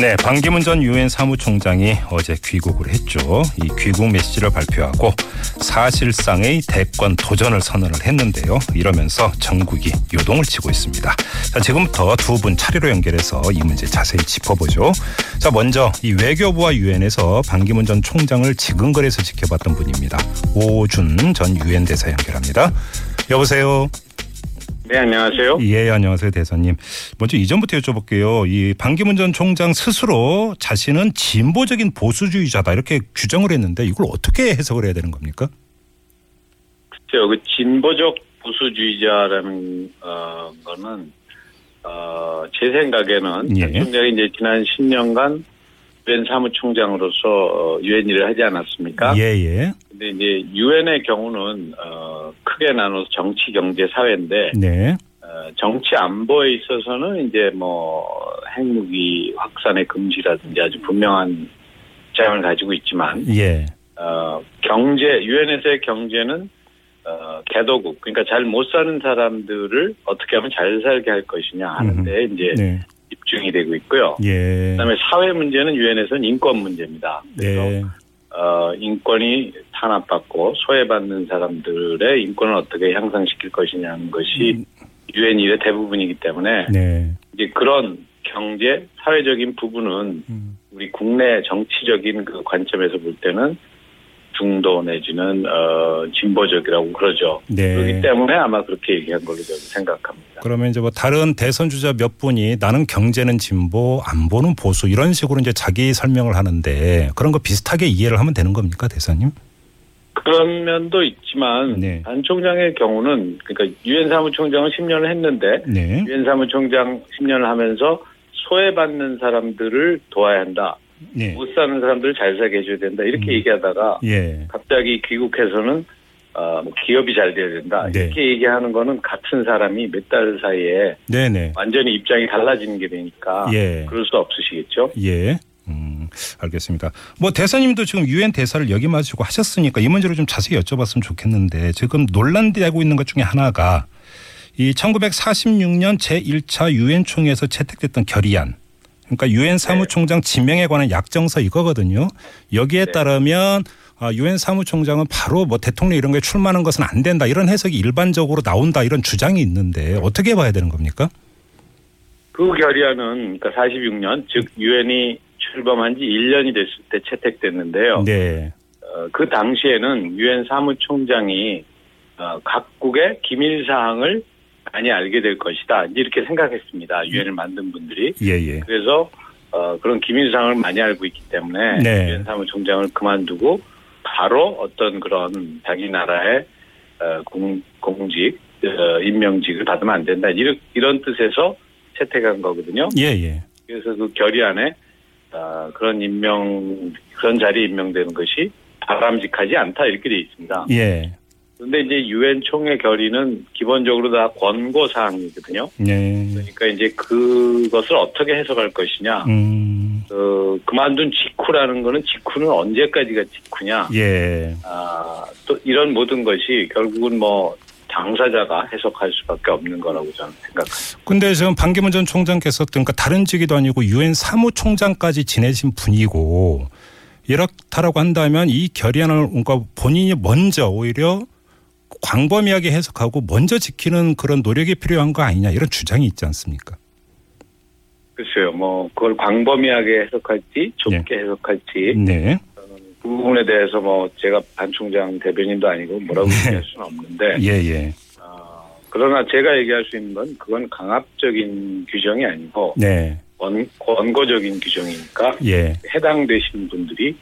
네, 반기문 전 유엔 사무총장이 어제 귀국을 했죠. 이 귀국 메시지를 발표하고 사실상의 대권 도전을 선언을 했는데요. 이러면서 전국이 요동을 치고 있습니다. 자, 지금부터 두 분 차례로 연결해서 이 문제 자세히 짚어보죠. 자, 먼저 이 외교부와 유엔에서 반기문 전 총장을 지근거리에서 지켜봤던 분입니다. 오준 전 유엔 대사 연결합니다. 여보세요. 네, 안녕하세요. 예, 안녕하세요, 대사님. 먼저 이전부터 여쭤볼게요. 이 반기문 전 총장 스스로 자신은 진보적인 보수주의자다 이렇게 규정을 했는데 이걸 어떻게 해석을 해야 되는 겁니까? 글쎄요, 그 진보적 보수주의자라는 어, 거는 어, 제 생각에는 예. 총장이 이제 지난 10년간 유엔 사무총장으로서 어, 유엔 일을 하지 않았습니까? 예, 예. 근데 이제 유엔의 경우는 어, 크게 나눠서 정치, 경제, 사회인데 네. 어, 정치 안보에 있어서는 이제 뭐 핵무기 확산의 금지라든지 아주 분명한 입장을 가지고 있지만 예. 어, 경제 유엔에서의 경제는 어, 개도국 그러니까 잘 못 사는 사람들을 어떻게 하면 잘 살게 할 것이냐 하는데 이제 네. 집중이 되고 있고요. 예. 그다음에 사회 문제는 유엔에서는 인권 문제입니다. 그래서 네. 어, 인권이 탄압받고 소외받는 사람들의 인권을 어떻게 향상시킬 것이냐는 것이 유엔 일의 대부분이기 때문에 네. 이제 그런 경제 사회적인 부분은 음. 우리 국내 정치적인 그 관점에서 볼 때는 중도 내지는 어 진보적이라고 그러죠. 네. 그렇기 때문에 아마 그렇게 얘기한 걸로 저는 생각합니다. 그러면 이제 뭐 다른 대선 주자 몇 분이 나는 경제는 진보, 안보는 보수 이런 식으로 이제 자기 설명을 하는데 그런 거 비슷하게 이해를 하면 되는 겁니까, 대사님? 그런 면도 있지만 네. 안 총장의 경우는 그러니까 유엔 사무총장은 10년을 했는데 네. 유엔 사무총장 10년을 하면서 소외받는 사람들을 도와야 한다. 네. 못 사는 사람들을 잘 살게 해줘야 된다. 이렇게 얘기하다가 예. 갑자기 귀국해서는 어, 뭐 기업이 잘 돼야 된다. 네. 이렇게 얘기하는 거는 같은 사람이 몇 달 사이에 네, 네. 완전히 입장이 달라지는 게 되니까 예. 그럴 수 없으시겠죠. 예. 음, 알겠습니다. 뭐 대사님도 지금 유엔 대사를 역임하시고 하셨으니까 이 문제를 좀 자세히 여쭤봤으면 좋겠는데 지금 논란되고 있는 것 중에 하나가 이 1946년 제1차 유엔 총회에서 채택됐던 결의안. 그러니까 유엔 사무총장 지명에 관한 약정서 이거거든요. 여기에 네. 따르면 아, 유엔 사무총장은 바로 뭐 대통령 이런 거에 출마하는 것은 안 된다 이런 해석이 일반적으로 나온다 이런 주장이 있는데 어떻게 봐야 되는 겁니까? 그 결의안은 그러니까 46년 즉 유엔이 출범한 지 1년이 됐을 때 채택됐는데요. 네. 어, 그 당시에는 유엔 사무총장이 어, 각국의 기밀 사항을 많이 알게 될 것이다. 이렇게 생각했습니다. 유엔을 만든 분들이. 예, 예. 그래서 어, 그런 사항을 많이 알고 있기 때문에 네. 유엔 사무총장을 그만두고 바로 어떤 그런 자기 나라의 어, 공, 공직, 어, 임명직을 받으면 안 된다. 이런, 이런 뜻에서 채택한 거거든요. 예, 예. 그래서 그 결의안에 어, 그런 임명, 그런 자리에 임명되는 것이 바람직하지 않다 이렇게 돼 있습니다. 예. 그런데 이제 유엔 총회 결의는 기본적으로 다 권고 사항이거든요. 네. 그러니까 이제 그것을 어떻게 해석할 것이냐. 음. 어, 그만둔 직후라는 거는 직후는 언제까지가 직후냐. 예. 아, 또 이런 모든 것이 결국은 뭐 당사자가 해석할 수밖에 없는 거라고 저는 생각합니다. 근데 지금 반기문 전 총장께서 그러니까 다른 직위도 아니고 유엔 사무총장까지 지내신 분이고 이렇다라고 한다면 이 결의안을 그러니까 본인이 먼저 오히려 광범위하게 해석하고 먼저 지키는 그런 노력이 필요한 거 아니냐 이런 주장이 있지 않습니까? 글쎄요, 뭐 그걸 광범위하게 해석할지 좁게 해석할지 네. 그 부분에 대해서 뭐 제가 반 총장 대변인도 아니고 뭐라고 네. 얘기할 수는 없는데 예, 예. 어, 그러나 제가 얘기할 수 있는 건 그건 강압적인 규정이 아니고 네. 권, 권고적인 규정이니까 예. 해당되신 분들이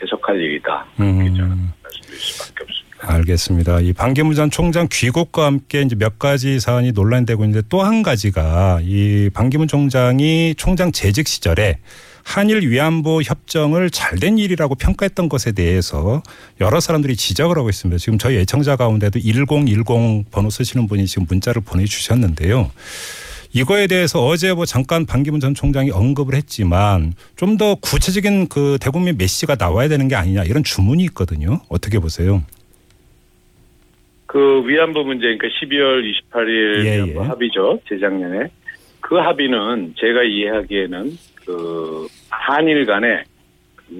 해석할 일이다. 음. 말씀드릴 수밖에 없습니다. 알겠습니다. 이 반기문 전 총장 귀국과 함께 이제 몇 가지 사안이 논란되고 있는데 또 한 가지가 이 반기문 총장이 총장 재직 시절에 한일 위안부 협정을 잘된 일이라고 평가했던 것에 대해서 여러 사람들이 지적을 하고 있습니다. 지금 저희 애청자 가운데도 1010 번호 쓰시는 분이 지금 문자를 보내주셨는데요. 이거에 대해서 어제 뭐 잠깐 반기문 전 총장이 언급을 했지만 좀 더 구체적인 그 대국민 메시지가 나와야 되는 게 아니냐 이런 주문이 있거든요. 어떻게 보세요? 그 위안부 문제, 그러니까 12월 28일 예, 예. 합의죠. 재작년에. 그 합의는 제가 이해하기에는 그 한일 간의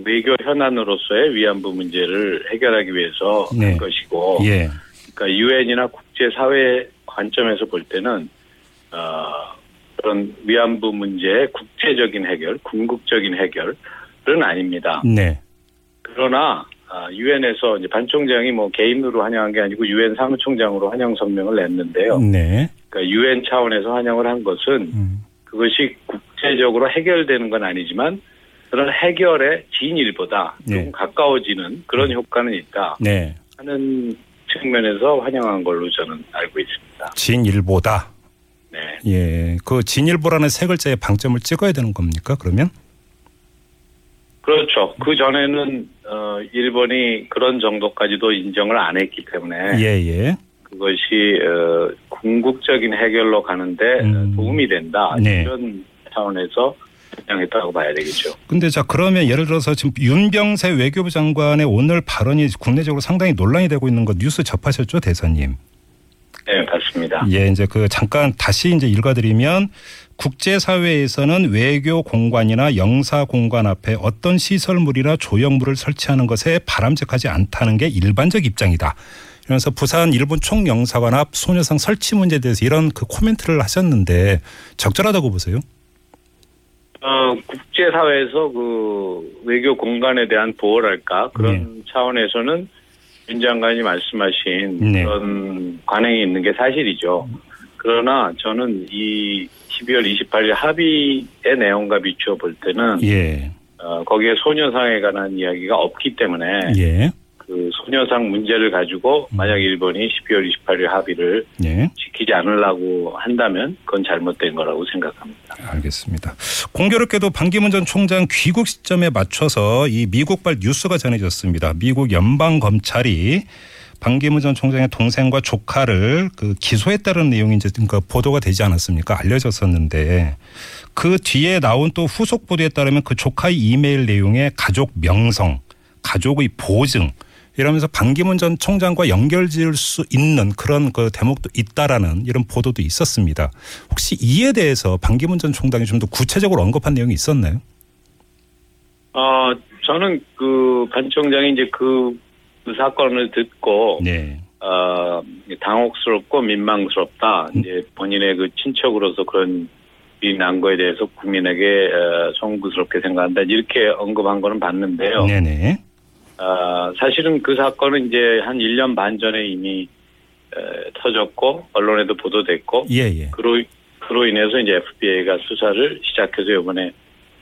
외교 현안으로서의 위안부 문제를 해결하기 위해서 네. 한 것이고, 예. 그러니까 유엔이나 국제 사회 관점에서 볼 때는 어, 그런 위안부 문제의 국제적인 해결, 궁극적인 해결은 아닙니다. 네. 그러나 유엔에서 이제 반 총장이 뭐 개인으로 환영한 게 아니고 유엔 사무총장으로 환영 성명을 냈는데요. 네. 그러니까 유엔 차원에서 환영을 한 것은 음. 그것이 국제적으로 해결되는 건 아니지만 그런 해결의 진일보다 네. 조금 가까워지는 그런 효과는 있다 네. 하는 측면에서 환영한 걸로 저는 알고 있습니다. 진일보다. 네. 예. 그 진일보라는 세 글자에 방점을 찍어야 되는 겁니까? 그러면? 그렇죠. 그 전에는 어, 일본이 그런 정도까지도 인정을 안 했기 때문에 예, 예. 그것이 어, 궁극적인 해결로 가는데 음. 도움이 된다 네. 이런 차원에서 결정했다고 봐야 되겠죠. 근데 자 그러면 예를 들어서 지금 윤병세 외교부 장관의 오늘 발언이 국내적으로 상당히 논란이 되고 있는 거 뉴스 접하셨죠, 대사님? 네, 맞습니다. 예, 이제 그 잠깐 다시 이제 읽어드리면 국제사회에서는 외교 공관이나 영사 공관 앞에 어떤 시설물이나 조형물을 설치하는 것에 바람직하지 않다는 게 일반적 입장이다. 이러면서 부산 일본 총영사관 앞 소녀상 설치 문제에 대해서 이런 그 코멘트를 하셨는데 적절하다고 보세요? 어, 국제사회에서 그 외교 공간에 대한 보호랄까 그런 차원에서는 윤 장관이 말씀하신 네. 그런 관행이 있는 게 사실이죠. 그러나 저는 이 12월 28일 합의의 내용과 비추어 볼 때는 예, 어, 거기에 소녀상에 관한 이야기가 없기 때문에 예, 그 소녀상 문제를 가지고 만약 일본이 12월 28일 합의를 예. 지키지 않으려고 한다면 그건 잘못된 거라고 생각합니다. 알겠습니다. 공교롭게도 반기문 전 총장 귀국 시점에 맞춰서 이 미국발 뉴스가 전해졌습니다. 미국 연방 검찰이 반기문 전 총장의 동생과 조카를 그 기소했다는 내용이 이제 그 보도가 되지 않았습니까? 알려졌었는데 그 뒤에 나온 또 후속 보도에 따르면 그 조카의 이메일 내용에 가족 명성, 가족의 보증 이러면서 반기문 전 총장과 연결 지을 수 있는 그런 그 대목도 있다라는 이런 보도도 있었습니다. 혹시 이에 대해서 반기문 전 총장이 좀 더 구체적으로 언급한 내용이 있었나요? 어, 저는 그 반 총장이 이제 그, 그 사건을 듣고 네. 어, 당혹스럽고 민망스럽다. 이제 본인의 그 친척으로서 그런 일이 난 거에 대해서 국민에게 어, 송구스럽게 생각한다. 이렇게 언급한 거는 봤는데요. 네네. 어, 사실은 그 사건은 이제 한 1년 반 전에 이미 에, 터졌고 언론에도 보도됐고 예예. 그로 그로 인해서 이제 FBI가 수사를 시작해서 이번에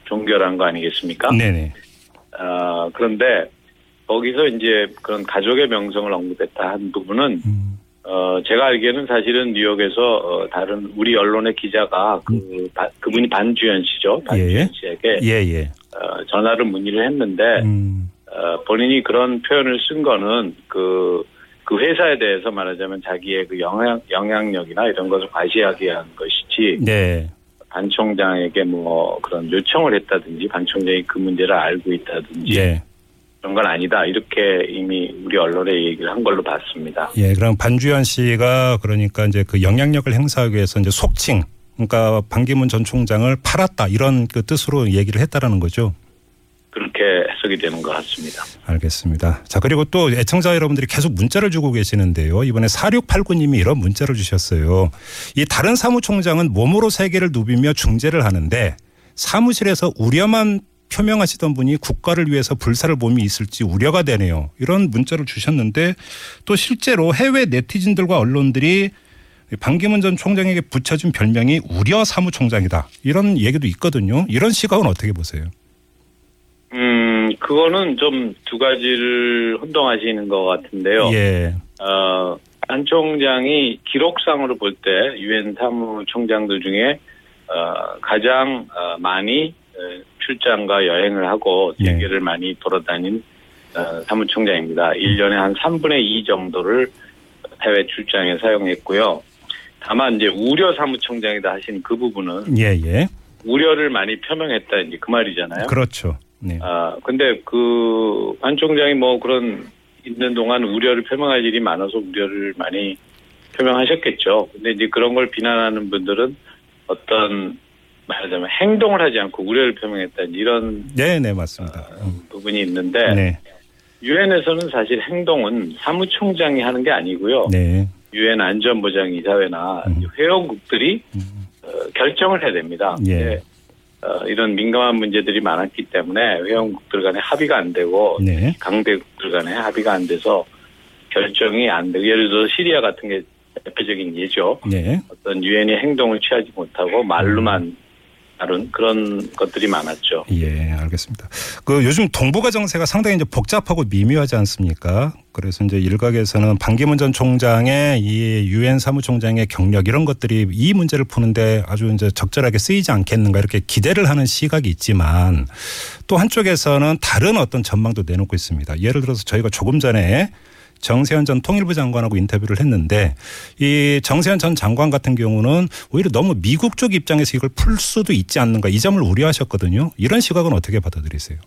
종결한 거 아니겠습니까? 네네. 어, 그런데 거기서 이제 그런 가족의 명성을 언급했다 한 부분은 음, 어, 제가 알기에는 사실은 뉴욕에서 어, 다른 우리 언론의 기자가 그 바- 그분이 반주현 씨죠. 반주현 씨에게 예예. 어, 전화를 문의를 했는데 음, 어, 본인이 그런 표현을 쓴 거는 그, 그 회사에 대해서 말하자면 자기의 그 영향, 영향력이나 이런 것을 과시하기 위한 것이지 네. 반 총장에게 뭐 그런 요청을 했다든지 반 총장이 그 문제를 알고 있다든지 예. 그런 건 아니다. 이렇게 이미 우리 언론에 얘기를 한 걸로 봤습니다. 예. 그럼 반주현 씨가 그러니까 이제 그 영향력을 행사하기 위해서 이제 속칭 그러니까 반기문 전 총장을 팔았다 이런 그 뜻으로 얘기를 했다라는 거죠. 그렇게 해석이 되는 것 같습니다. 알겠습니다. 자, 그리고 또 애청자 여러분들이 계속 문자를 주고 계시는데요. 이번에 4689님이 이런 문자를 주셨어요. 이 다른 사무총장은 몸으로 세계를 누비며 중재를 하는데 사무실에서 우려만 표명하시던 분이 국가를 위해서 불사를 몸이 있을지 우려가 되네요. 이런 문자를 주셨는데 또 실제로 해외 네티즌들과 언론들이 반기문 전 총장에게 붙여준 별명이 우려 사무총장이다. 이런 얘기도 있거든요. 이런 시각은 어떻게 보세요? 음, 그거는 좀 두 가지를 혼동하시는 것 같은데요. 예. 어, 안 총장이 기록상으로 볼 때 유엔 사무총장들 중에 어, 가장 어, 많이 어, 출장과 여행을 하고 네. 세계를 많이 돌아다닌 어, 사무총장입니다. 1년에 한 3분의 2 정도를 해외 출장에 사용했고요. 다만 이제 우려 사무총장이다 하신 그 부분은 예, 예. 우려를 많이 표명했다 이제 그 말이잖아요. 그렇죠. 네. 아, 근데 그, 반 총장이 뭐 그런 있는 동안 우려를 표명할 일이 많아서 우려를 많이 표명하셨겠죠. 근데 이제 그런 걸 비난하는 분들은 어떤 말하자면 행동을 하지 않고 우려를 표명했다는 이런 네, 네, 맞습니다. 음. 부분이 있는데 네, 유엔에서는 사실 행동은 사무총장이 하는 게 아니고요. 네, 유엔 안전보장 이사회나 음. 회원국들이 음. 어, 결정을 해야 됩니다. 예. 네. 어, 이런 민감한 문제들이 많았기 때문에 회원국들 간에 합의가 안 되고 네, 강대국들 간에 합의가 안 돼서 결정이 안 되고 예를 들어 시리아 같은 게 대표적인 예죠. 네, 어떤 유엔이 행동을 취하지 못하고 말로만 다룬 그런 것들이 많았죠. 예, 알겠습니다. 그 요즘 동북아 정세가 상당히 이제 복잡하고 미묘하지 않습니까? 그래서 이제 일각에서는 반기문 전 총장의 이 유엔 사무총장의 경력 이런 것들이 이 문제를 푸는데 아주 이제 적절하게 쓰이지 않겠는가 이렇게 기대를 하는 시각이 있지만 또 한쪽에서는 다른 어떤 전망도 내놓고 있습니다. 예를 들어서 저희가 조금 전에 정세현 전 통일부 장관하고 인터뷰를 했는데 이 정세현 전 장관 같은 경우는 오히려 너무 미국 쪽 입장에서 이걸 풀 수도 있지 않는가 이 점을 우려하셨거든요. 이런 시각은 어떻게 받아들이세요?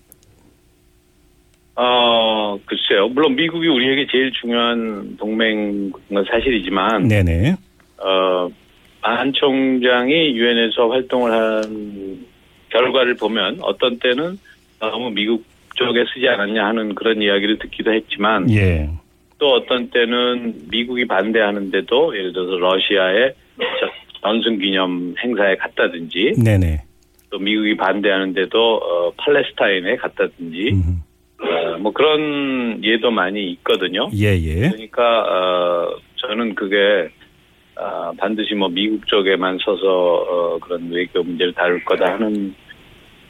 어, 글쎄요. 물론 미국이 우리에게 제일 중요한 동맹인 건 사실이지만, 네네. 어, 반 총장이 유엔에서 활동을 한 결과를 보면 어떤 때는 너무 미국 쪽에 쓰지 않았냐 하는 그런 이야기를 듣기도 했지만, 예. 또 어떤 때는 미국이 반대하는데도 예를 들어서 러시아의 전승 기념 행사에 갔다든지, 네네. 또 미국이 반대하는데도 어, 팔레스타인에 갔다든지, 음. 어, 뭐 그런 예도 많이 있거든요. 예, 예. 그러니까 어, 저는 그게 어, 반드시 뭐 미국 쪽에만 서서 어, 그런 외교 문제를 다룰 거다 하는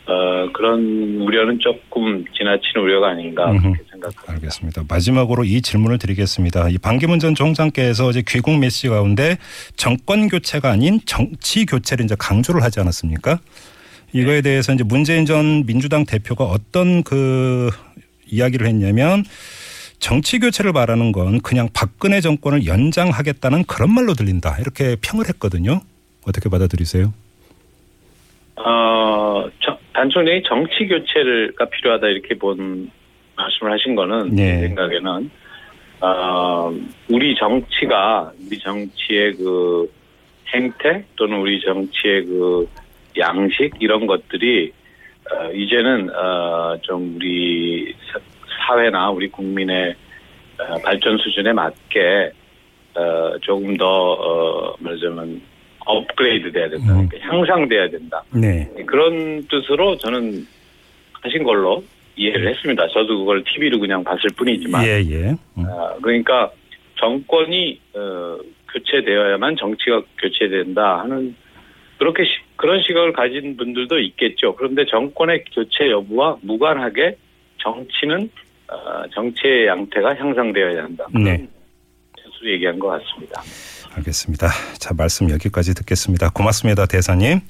어, 그런 우려는 조금 지나친 우려가 아닌가 음흠. 그렇게 생각합니다. 알겠습니다. 마지막으로 이 질문을 드리겠습니다. 이 반기문 전 총장께서 어제 귀국 메시지 가운데 정권 교체가 아닌 정치 교체를 이제 강조를 하지 않았습니까? 이거에 대해서 이제 문재인 전 민주당 대표가 어떤 그 이야기를 했냐면 정치 교체를 말하는 건 그냥 박근혜 정권을 연장하겠다는 그런 말로 들린다. 이렇게 평을 했거든요. 어떻게 받아들이세요? 어, 저- 반 총장이 정치 교체가 필요하다 이렇게 본 말씀을 하신 거는 네. 제 생각에는 어, 우리 정치가 우리 정치의 그 행태 또는 우리 정치의 그 양식 이런 것들이 어, 이제는 어, 좀 우리 사- 사회나 우리 국민의 어, 발전 수준에 맞게 어, 조금 더 어, 말하자면 업그레이드 돼야 된다, 음. 그러니까 향상돼야 된다. 네. 그런 뜻으로 저는 하신 걸로 이해를 했습니다. 저도 그걸 TV로 그냥 봤을 뿐이지만, 예, 예. 음. 아, 그러니까 정권이 어, 교체되어야만 정치가 교체된다 하는 그렇게 시- 그런 시각을 가진 분들도 있겠죠. 그런데 정권의 교체 여부와 무관하게 정치는 어, 정치의 양태가 향상되어야 한다. 네. 스스로 얘기한 것 같습니다. 알겠습니다. 자, 말씀 여기까지 듣겠습니다. 고맙습니다, 대사님.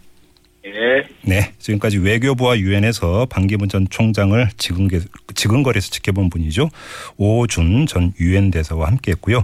예. 네, 지금까지 외교부와 유엔에서 반기문 전 총장을 지근게, 지근거리에서 지켜본 분이죠. 오준 전 유엔 대사와 함께했고요.